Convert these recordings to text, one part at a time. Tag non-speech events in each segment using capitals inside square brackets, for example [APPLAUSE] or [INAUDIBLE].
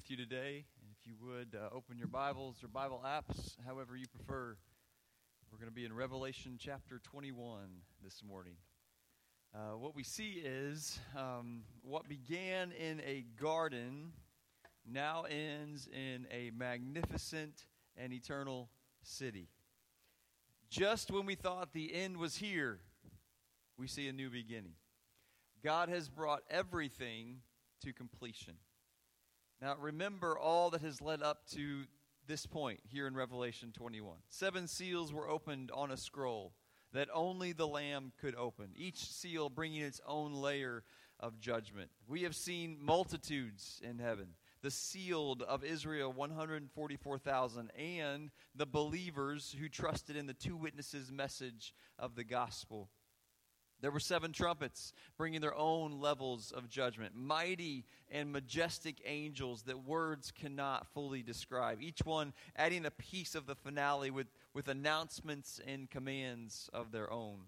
with you today. And if you would uh, open your Bibles or Bible apps, however you prefer, we're going to be in Revelation chapter 21 this morning. Uh, what we see is um, what began in a garden now ends in a magnificent and eternal city. Just when we thought the end was here, we see a new beginning. God has brought everything to completion. Now, remember all that has led up to this point here in Revelation 21. Seven seals were opened on a scroll that only the Lamb could open, each seal bringing its own layer of judgment. We have seen multitudes in heaven the sealed of Israel, 144,000, and the believers who trusted in the two witnesses' message of the gospel. There were seven trumpets bringing their own levels of judgment, mighty and majestic angels that words cannot fully describe, each one adding a piece of the finale with, with announcements and commands of their own.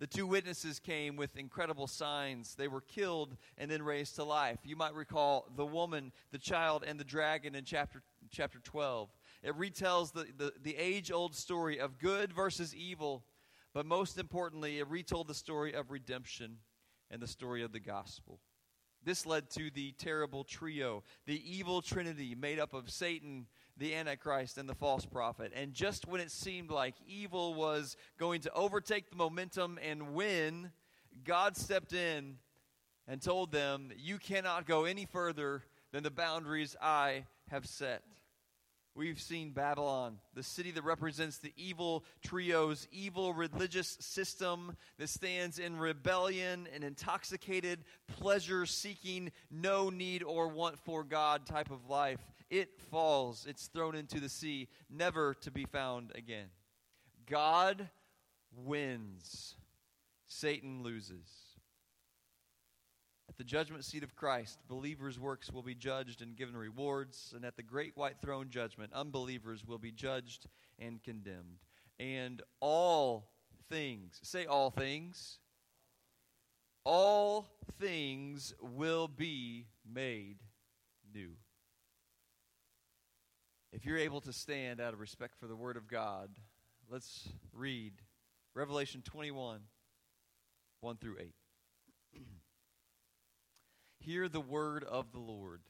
The two witnesses came with incredible signs. They were killed and then raised to life. You might recall the woman, the child, and the dragon in chapter, chapter 12. It retells the, the, the age old story of good versus evil but most importantly, it retold the story of redemption and the story of the gospel. This led to the terrible trio, the evil trinity made up of Satan, the Antichrist, and the false prophet. And just when it seemed like evil was going to overtake the momentum and win, God stepped in and told them, You cannot go any further than the boundaries I have set. We've seen Babylon, the city that represents the evil trio's evil religious system that stands in rebellion and intoxicated, pleasure seeking, no need or want for God type of life. It falls, it's thrown into the sea, never to be found again. God wins, Satan loses. At the judgment seat of Christ, believers' works will be judged and given rewards, and at the great white throne judgment, unbelievers will be judged and condemned. And all things, say all things, all things will be made new. If you're able to stand out of respect for the Word of God, let's read Revelation 21 1 through 8. Hear the word of the Lord.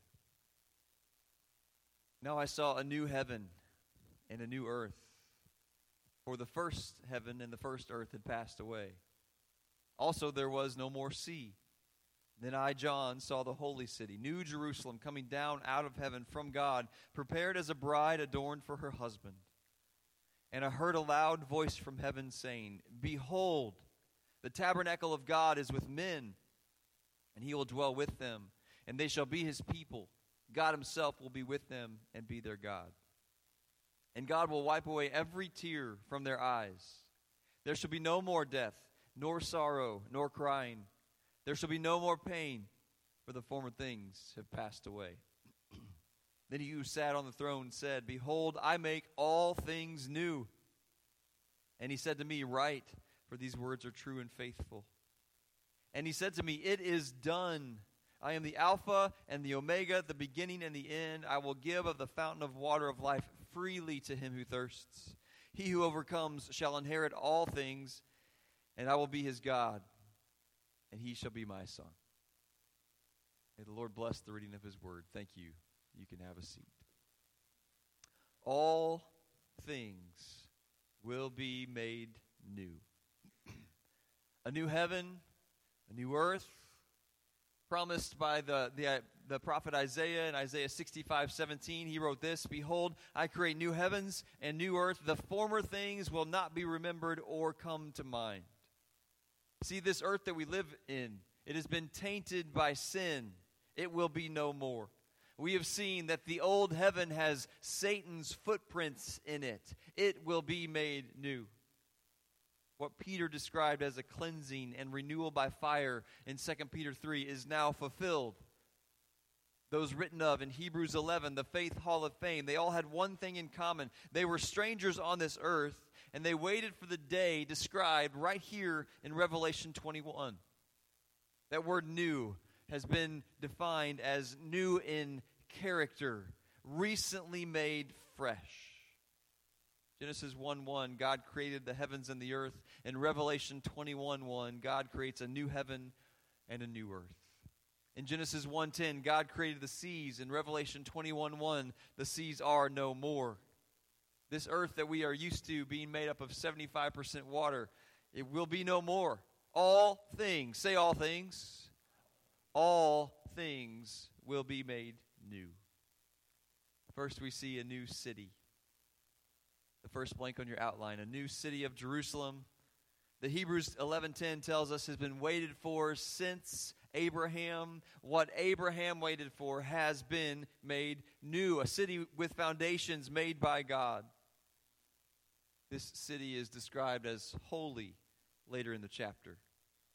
Now I saw a new heaven and a new earth. For the first heaven and the first earth had passed away. Also, there was no more sea. Then I, John, saw the holy city, New Jerusalem, coming down out of heaven from God, prepared as a bride adorned for her husband. And I heard a loud voice from heaven saying, Behold, the tabernacle of God is with men and he will dwell with them, and they shall be his people. God himself will be with them and be their God. And God will wipe away every tear from their eyes. There shall be no more death, nor sorrow, nor crying. There shall be no more pain, for the former things have passed away. [CLEARS THROAT] then he who sat on the throne said, Behold, I make all things new. And he said to me, Write, for these words are true and faithful. And he said to me, It is done. I am the Alpha and the Omega, the beginning and the end. I will give of the fountain of water of life freely to him who thirsts. He who overcomes shall inherit all things, and I will be his God, and he shall be my son. May the Lord bless the reading of his word. Thank you. You can have a seat. All things will be made new. [CLEARS THROAT] a new heaven a new earth promised by the, the, uh, the prophet Isaiah in Isaiah 65 17. He wrote this Behold, I create new heavens and new earth. The former things will not be remembered or come to mind. See, this earth that we live in, it has been tainted by sin. It will be no more. We have seen that the old heaven has Satan's footprints in it. It will be made new what Peter described as a cleansing and renewal by fire in 2 Peter 3 is now fulfilled. Those written of in Hebrews 11, the Faith Hall of Fame, they all had one thing in common. They were strangers on this earth, and they waited for the day described right here in Revelation 21. That word new has been defined as new in character, recently made fresh. Genesis 1 1, God created the heavens and the earth. In Revelation 21 1, God creates a new heaven and a new earth. In Genesis 1:10, God created the seas. In Revelation 21:1, the seas are no more. This earth that we are used to being made up of 75% water, it will be no more. All things, say all things, all things will be made new. First, we see a new city. First blank on your outline, a new city of Jerusalem. The Hebrews 11:10 tells us has been waited for since Abraham. What Abraham waited for has been made new, a city with foundations made by God. This city is described as holy later in the chapter.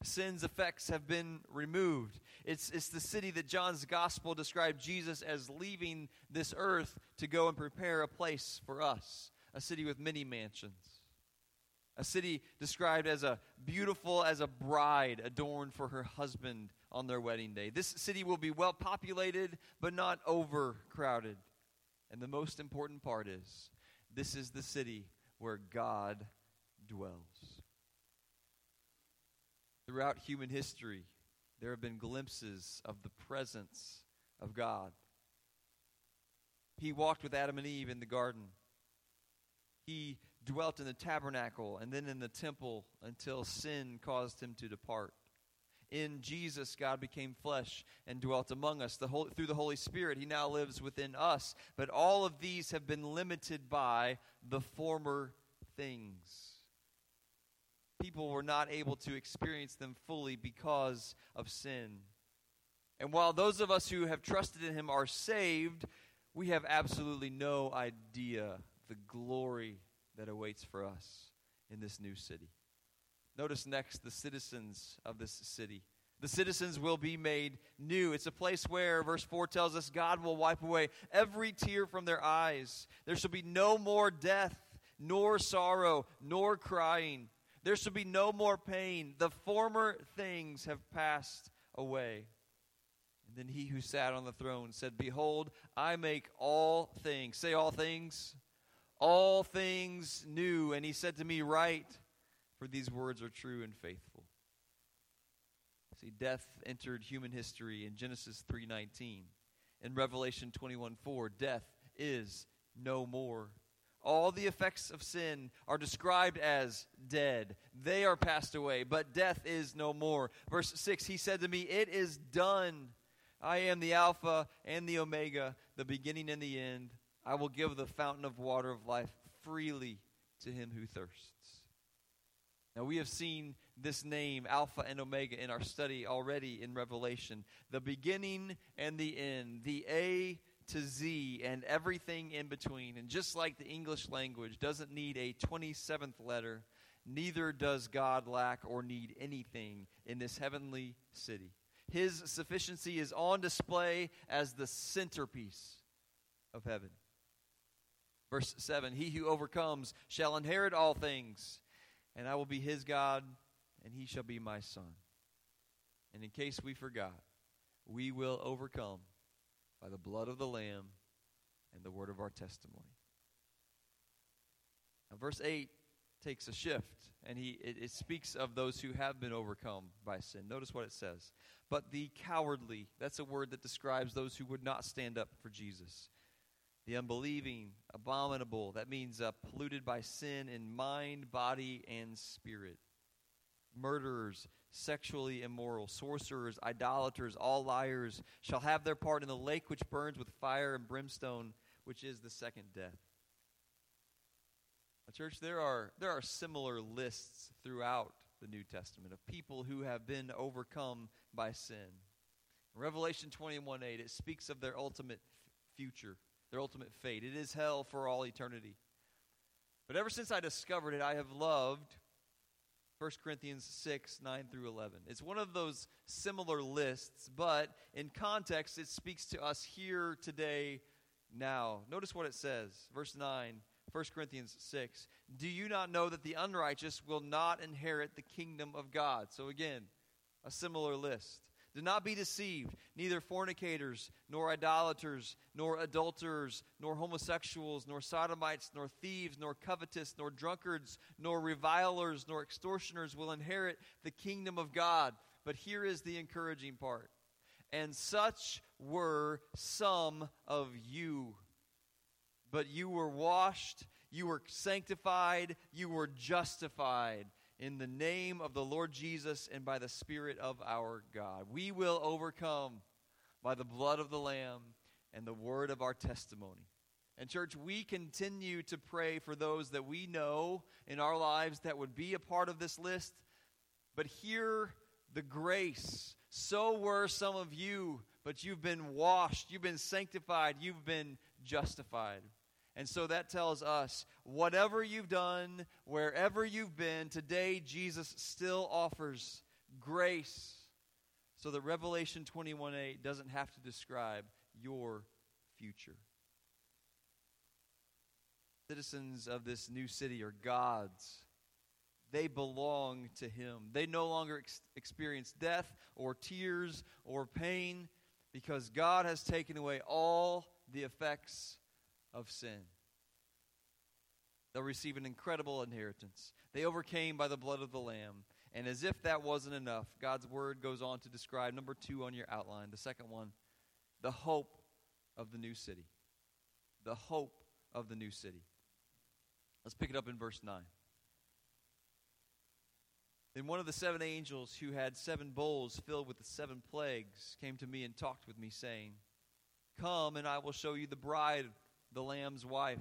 Sin's effects have been removed. It's, it's the city that John's gospel described Jesus as leaving this earth to go and prepare a place for us, a city with many mansions. A city described as a beautiful as a bride adorned for her husband on their wedding day. This city will be well populated, but not overcrowded. And the most important part is this is the city where God dwells. Throughout human history, there have been glimpses of the presence of God. He walked with Adam and Eve in the garden. He dwelt in the tabernacle and then in the temple until sin caused him to depart. In Jesus, God became flesh and dwelt among us. The Holy, through the Holy Spirit, He now lives within us. But all of these have been limited by the former things. People were not able to experience them fully because of sin. And while those of us who have trusted in Him are saved, we have absolutely no idea the glory that awaits for us in this new city. Notice next the citizens of this city. The citizens will be made new. It's a place where, verse 4 tells us, God will wipe away every tear from their eyes. There shall be no more death, nor sorrow, nor crying. There shall be no more pain. The former things have passed away. And then he who sat on the throne said, Behold, I make all things, say all things, all things new. And he said to me, Write, for these words are true and faithful. See, death entered human history in Genesis 3:19. In Revelation 21:4, death is no more. All the effects of sin are described as dead. They are passed away, but death is no more. Verse 6, he said to me, It is done. I am the Alpha and the Omega, the beginning and the end. I will give the fountain of water of life freely to him who thirsts. Now, we have seen this name, Alpha and Omega, in our study already in Revelation. The beginning and the end, the A to Z and everything in between. And just like the English language doesn't need a 27th letter, neither does God lack or need anything in this heavenly city. His sufficiency is on display as the centerpiece of heaven. Verse 7 He who overcomes shall inherit all things, and I will be his God, and he shall be my son. And in case we forgot, we will overcome by the blood of the Lamb and the word of our testimony. Now, verse 8 takes a shift, and he, it, it speaks of those who have been overcome by sin. Notice what it says. But the cowardly, that's a word that describes those who would not stand up for Jesus. The unbelieving, abominable, that means uh, polluted by sin in mind, body, and spirit. Murderers, sexually immoral, sorcerers, idolaters, all liars shall have their part in the lake which burns with fire and brimstone, which is the second death. Now, church, there are, there are similar lists throughout the New Testament of people who have been overcome by sin. In Revelation 21 8, it speaks of their ultimate future, their ultimate fate. It is hell for all eternity. But ever since I discovered it, I have loved 1 Corinthians 6, 9 through 11. It's one of those similar lists, but in context, it speaks to us here, today, now. Notice what it says. Verse 9, 1 Corinthians 6. Do you not know that the unrighteous will not inherit the kingdom of God? So again, a similar list. Do not be deceived. Neither fornicators, nor idolaters, nor adulterers, nor homosexuals, nor sodomites, nor thieves, nor covetous, nor drunkards, nor revilers, nor extortioners will inherit the kingdom of God. But here is the encouraging part. And such were some of you. But you were washed, you were sanctified, you were justified in the name of the Lord Jesus and by the Spirit of our God. We will overcome by the blood of the Lamb and the word of our testimony. And, church, we continue to pray for those that we know in our lives that would be a part of this list. But hear the grace. So were some of you, but you've been washed, you've been sanctified, you've been justified. And so that tells us whatever you've done, wherever you've been, today Jesus still offers grace so that Revelation 21 8 doesn't have to describe your future. Citizens of this new city are God's. They belong to Him. They no longer ex- experience death or tears or pain because God has taken away all the effects of sin. They'll receive an incredible inheritance. They overcame by the blood of the Lamb. And as if that wasn't enough, God's word goes on to describe number two on your outline, the second one, the hope of the new city. The hope of the new city. Let's pick it up in verse 9. Then one of the seven angels who had seven bowls filled with the seven plagues came to me and talked with me, saying, Come, and I will show you the bride the Lamb's wife.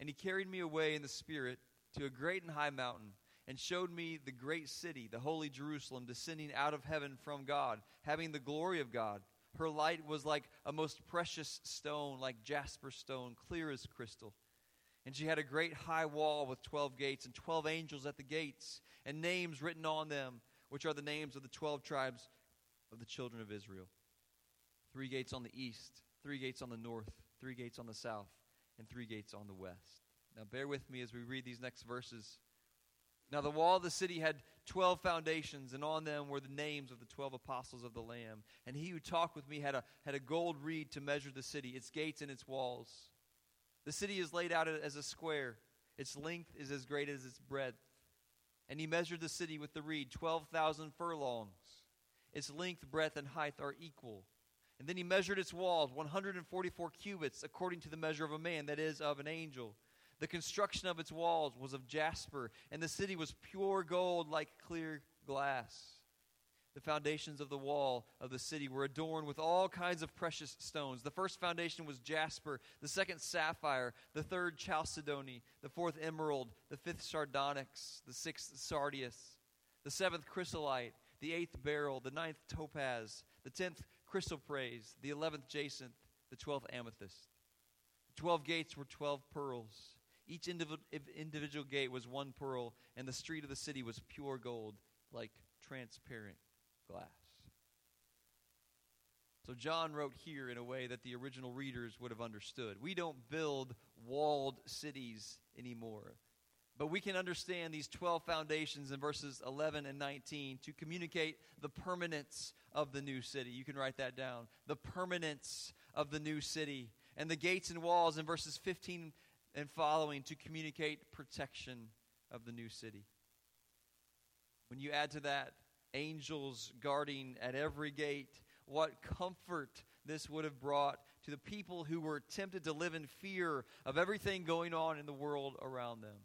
And he carried me away in the Spirit to a great and high mountain, and showed me the great city, the holy Jerusalem, descending out of heaven from God, having the glory of God. Her light was like a most precious stone, like jasper stone, clear as crystal. And she had a great high wall with twelve gates, and twelve angels at the gates, and names written on them, which are the names of the twelve tribes of the children of Israel. Three gates on the east, three gates on the north three gates on the south, and three gates on the west. Now, bear with me as we read these next verses. Now, the wall of the city had 12 foundations, and on them were the names of the 12 apostles of the Lamb. And he who talked with me had a, had a gold reed to measure the city, its gates and its walls. The city is laid out as a square, its length is as great as its breadth. And he measured the city with the reed, 12,000 furlongs. Its length, breadth, and height are equal. And then he measured its walls, 144 cubits, according to the measure of a man, that is, of an angel. The construction of its walls was of jasper, and the city was pure gold like clear glass. The foundations of the wall of the city were adorned with all kinds of precious stones. The first foundation was jasper, the second sapphire, the third chalcedony, the fourth emerald, the fifth sardonyx, the sixth sardius, the seventh chrysolite, the eighth beryl, the ninth topaz, the tenth chrysoprase, the eleventh jacinth, the twelfth amethyst. The twelve gates were twelve pearls. Each indiv- individual gate was one pearl, and the street of the city was pure gold, like transparent glass. So John wrote here in a way that the original readers would have understood. We don't build walled cities anymore. But we can understand these 12 foundations in verses 11 and 19 to communicate the permanence of the new city. You can write that down. The permanence of the new city. And the gates and walls in verses 15 and following to communicate protection of the new city. When you add to that angels guarding at every gate, what comfort this would have brought to the people who were tempted to live in fear of everything going on in the world around them.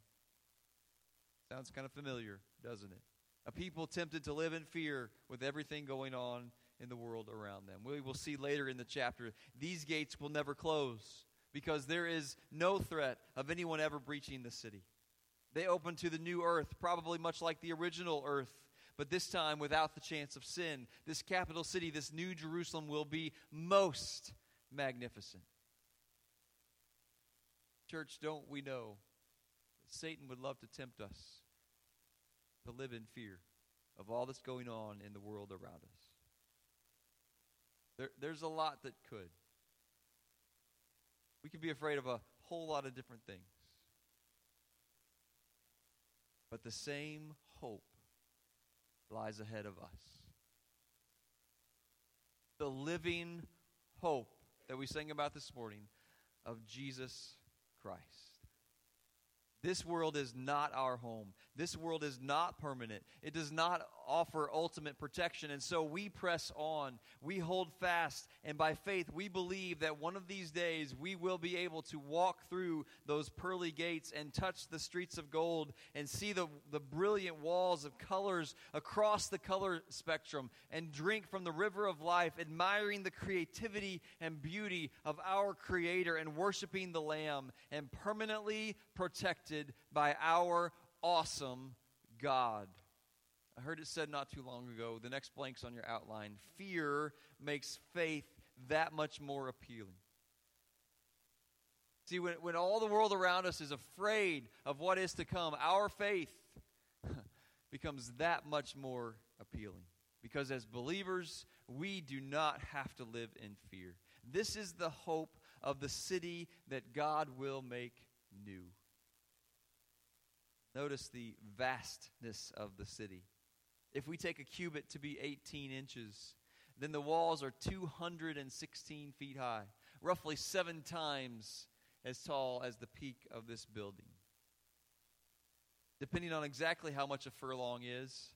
Sounds kind of familiar, doesn't it? A people tempted to live in fear with everything going on in the world around them. We will see later in the chapter, these gates will never close because there is no threat of anyone ever breaching the city. They open to the new earth, probably much like the original earth, but this time without the chance of sin. This capital city, this new Jerusalem, will be most magnificent. Church, don't we know that Satan would love to tempt us to live in fear of all that's going on in the world around us. There, there's a lot that could. We could be afraid of a whole lot of different things. But the same hope lies ahead of us. the living hope that we sang about this morning of Jesus Christ. This world is not our home. This world is not permanent. It does not offer ultimate protection. And so we press on. We hold fast. And by faith, we believe that one of these days we will be able to walk through those pearly gates and touch the streets of gold and see the, the brilliant walls of colors across the color spectrum and drink from the river of life, admiring the creativity and beauty of our Creator and worshiping the Lamb and permanently protected by our awesome God. I heard it said not too long ago, the next blank's on your outline. Fear makes faith that much more appealing. See, when, when all the world around us is afraid of what is to come, our faith [LAUGHS] becomes that much more appealing. Because as believers, we do not have to live in fear. This is the hope of the city that God will make new. Notice the vastness of the city. If we take a cubit to be 18 inches, then the walls are 216 feet high, roughly seven times as tall as the peak of this building. Depending on exactly how much a furlong is,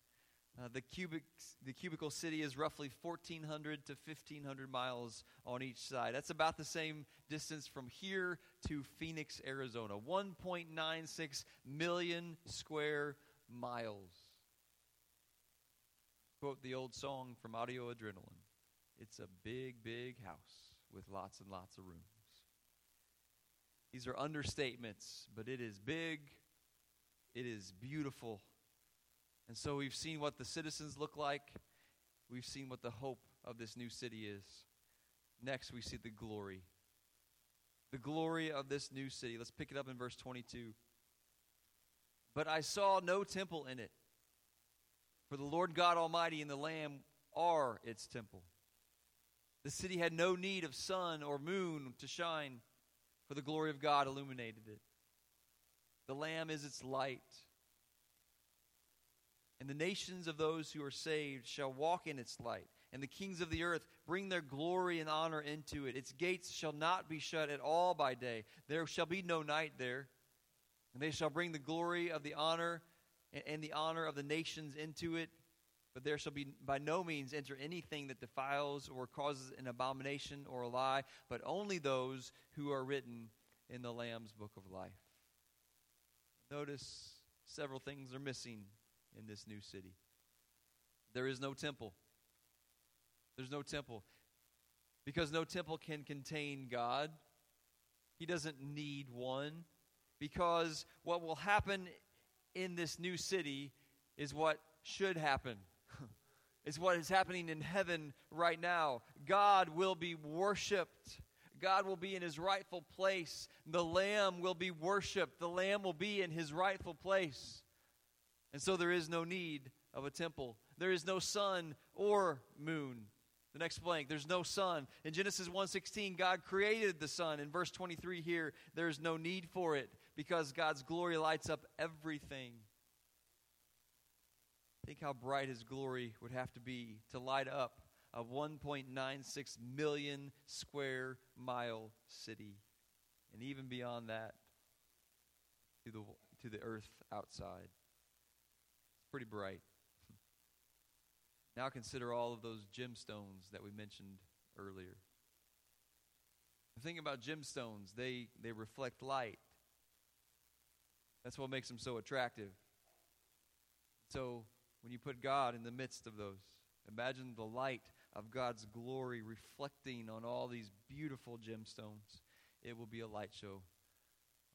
uh, the, cubic, the cubical city is roughly 1,400 to 1,500 miles on each side. That's about the same distance from here to Phoenix, Arizona. 1.96 million square miles. Quote the old song from Audio Adrenaline It's a big, big house with lots and lots of rooms. These are understatements, but it is big, it is beautiful and so we've seen what the citizens look like. We've seen what the hope of this new city is. Next, we see the glory. The glory of this new city. Let's pick it up in verse 22. But I saw no temple in it, for the Lord God Almighty and the Lamb are its temple. The city had no need of sun or moon to shine, for the glory of God illuminated it. The Lamb is its light. And the nations of those who are saved shall walk in its light. And the kings of the earth bring their glory and honor into it. Its gates shall not be shut at all by day. There shall be no night there. And they shall bring the glory of the honor and the honor of the nations into it. But there shall be by no means enter anything that defiles or causes an abomination or a lie, but only those who are written in the Lamb's book of life. Notice several things are missing in this new city. There is no temple. There's no temple. Because no temple can contain God. He doesn't need one. Because what will happen in this new city is what should happen. [LAUGHS] is what is happening in heaven right now. God will be worshiped. God will be in his rightful place. The Lamb will be worshiped. The Lamb will be in his rightful place. And so there is no need of a temple. There is no sun or moon. The next blank, there's no sun. In Genesis 1:16, God created the sun. In verse 23 here, there's no need for it because God's glory lights up everything. Think how bright his glory would have to be to light up a 1.96 million square mile city. And even beyond that, to the, to the earth outside It's pretty bright. [LAUGHS] Now consider all of those gemstones that we mentioned earlier. The thing about gemstones, they, they reflect light. That's what makes them so attractive. So when you put God in the midst of those, imagine the light of God's glory reflecting on all these beautiful gemstones. It will be a light show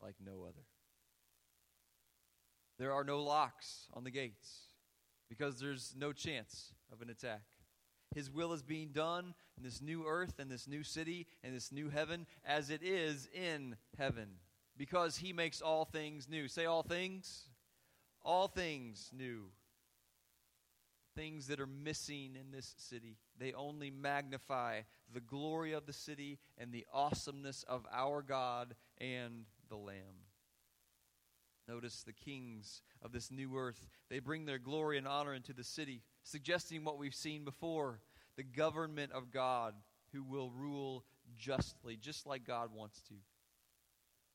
like no other. There are no locks on the gates because there's no chance of an attack. His will is being done in this new earth and this new city and this new heaven as it is in heaven because he makes all things new. Say all things. All things new. Things that are missing in this city. They only magnify the glory of the city and the awesomeness of our God and the Lamb. Notice the kings of this new earth. They bring their glory and honor into the city, suggesting what we've seen before the government of God who will rule justly, just like God wants to.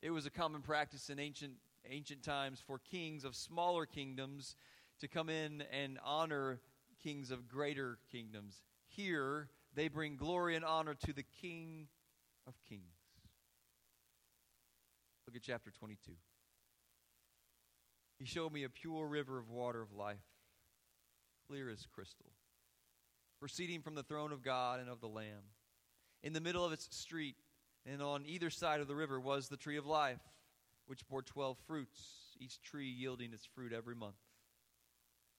It was a common practice in ancient, ancient times for kings of smaller kingdoms to come in and honor kings of greater kingdoms. Here, they bring glory and honor to the King of Kings. Look at chapter 22. He showed me a pure river of water of life, clear as crystal, proceeding from the throne of God and of the Lamb. In the middle of its street, and on either side of the river, was the tree of life, which bore twelve fruits, each tree yielding its fruit every month.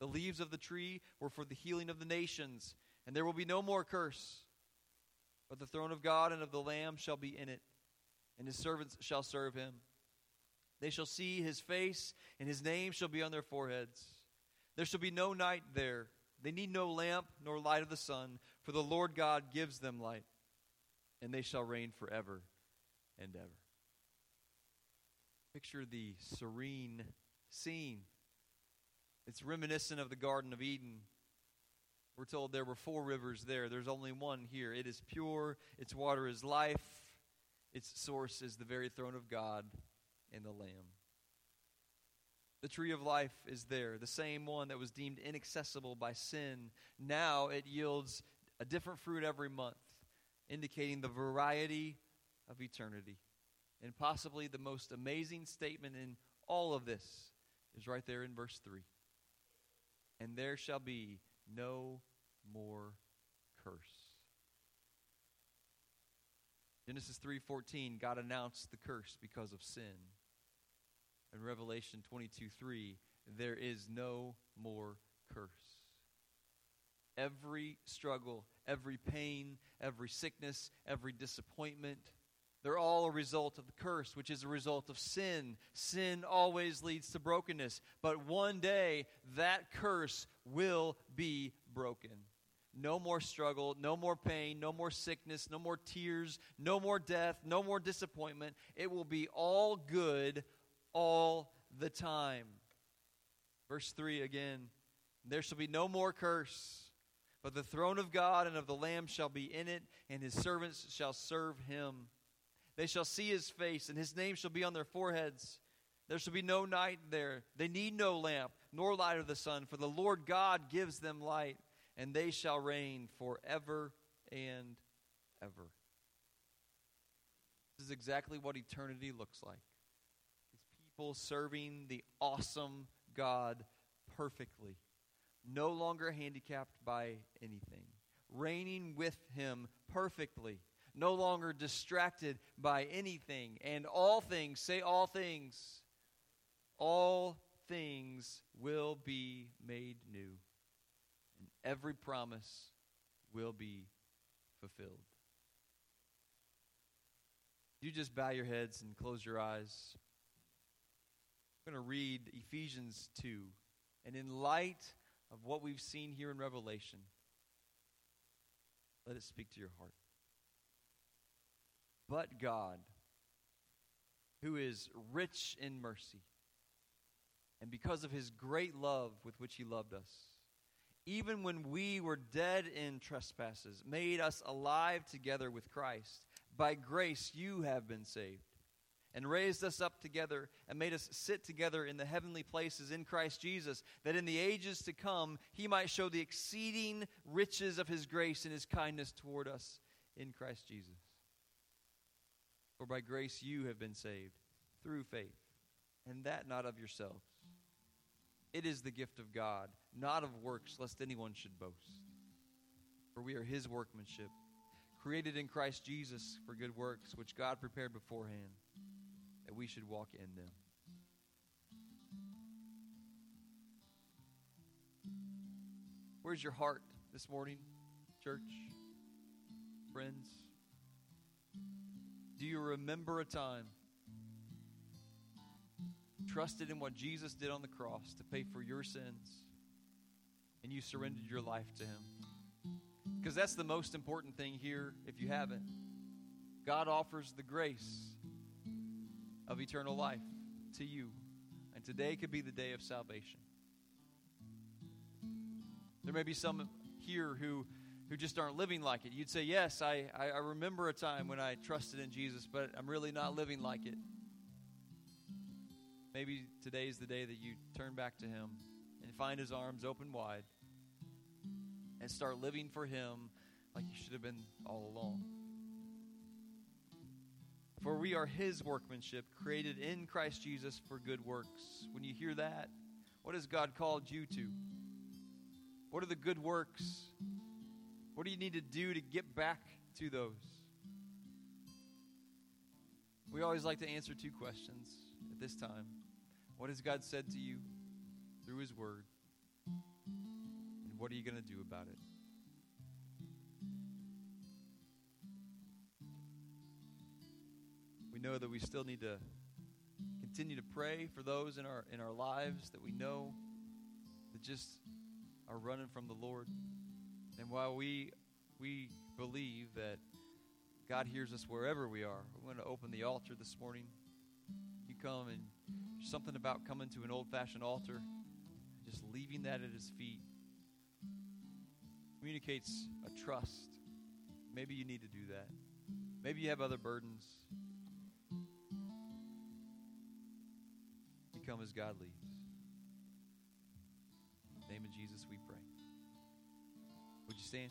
The leaves of the tree were for the healing of the nations, and there will be no more curse. But the throne of God and of the Lamb shall be in it, and his servants shall serve him. They shall see his face, and his name shall be on their foreheads. There shall be no night there. They need no lamp nor light of the sun, for the Lord God gives them light, and they shall reign forever and ever. Picture the serene scene. It's reminiscent of the Garden of Eden. We're told there were four rivers there. There's only one here. It is pure, its water is life, its source is the very throne of God and the Lamb. The tree of life is there, the same one that was deemed inaccessible by sin. Now it yields a different fruit every month, indicating the variety of eternity. And possibly the most amazing statement in all of this is right there in verse 3. And there shall be no more curse. Genesis 3:14 God announced the curse because of sin. In Revelation 22 3, there is no more curse. Every struggle, every pain, every sickness, every disappointment, they're all a result of the curse, which is a result of sin. Sin always leads to brokenness. But one day, that curse will be broken. No more struggle, no more pain, no more sickness, no more tears, no more death, no more disappointment. It will be all good all the time. Verse 3 again There shall be no more curse, but the throne of God and of the Lamb shall be in it, and his servants shall serve him. They shall see his face, and his name shall be on their foreheads. There shall be no night there. They need no lamp, nor light of the sun, for the Lord God gives them light, and they shall reign forever and ever. This is exactly what eternity looks like people serving the awesome God perfectly, no longer handicapped by anything, reigning with Him perfectly, no longer distracted by anything, and all things, say all things, all things will be made new, and every promise will be fulfilled. You just bow your heads and close your eyes I'm going to read Ephesians 2. And in light of what we've seen here in Revelation, let it speak to your heart. But God, who is rich in mercy, and because of his great love with which he loved us, even when we were dead in trespasses, made us alive together with Christ. By grace you have been saved and raised us up together and made us sit together in the heavenly places in Christ Jesus, that in the ages to come he might show the exceeding riches of his grace and his kindness toward us in Christ Jesus. For by grace you have been saved through faith, and that not of yourselves. It is the gift of God, not of works, lest anyone should boast. For we are his workmanship, created in Christ Jesus for good works, which God prepared beforehand that we should walk in them. Where's your heart this morning, church? Friends? Do you remember a time trusted in what Jesus did on the cross to pay for your sins and you surrendered your life to Him? Because that's the most important thing here if you haven't. God offers the grace of eternal life to you. And today could be the day of salvation. There may be some here who who just aren't living like it. You'd say, Yes, I, I, remember a time when I trusted in Jesus, but I'm really not living like it. Maybe today is the day that you turn back to Him and find His arms open wide and start living for Him like you should have been all along. For we are His workmanship, created in Christ Jesus for good works. When you hear that, what has God called you to? What are the good works? What do you need to do to get back to those? We always like to answer two questions at this time. What has God said to you through His Word? And what are you going to do about it? We know that we still need to continue to pray for those in our in our lives that we know that just are running from the Lord. And while we we believe that God hears us wherever we are, we want to open the altar this morning. You come and something about coming to an old-fashioned altar, just leaving that at His feet communicates a trust. Maybe you need to do that. Maybe you have other burdens. Come as God leads. Name of Jesus, we pray. Would you stand?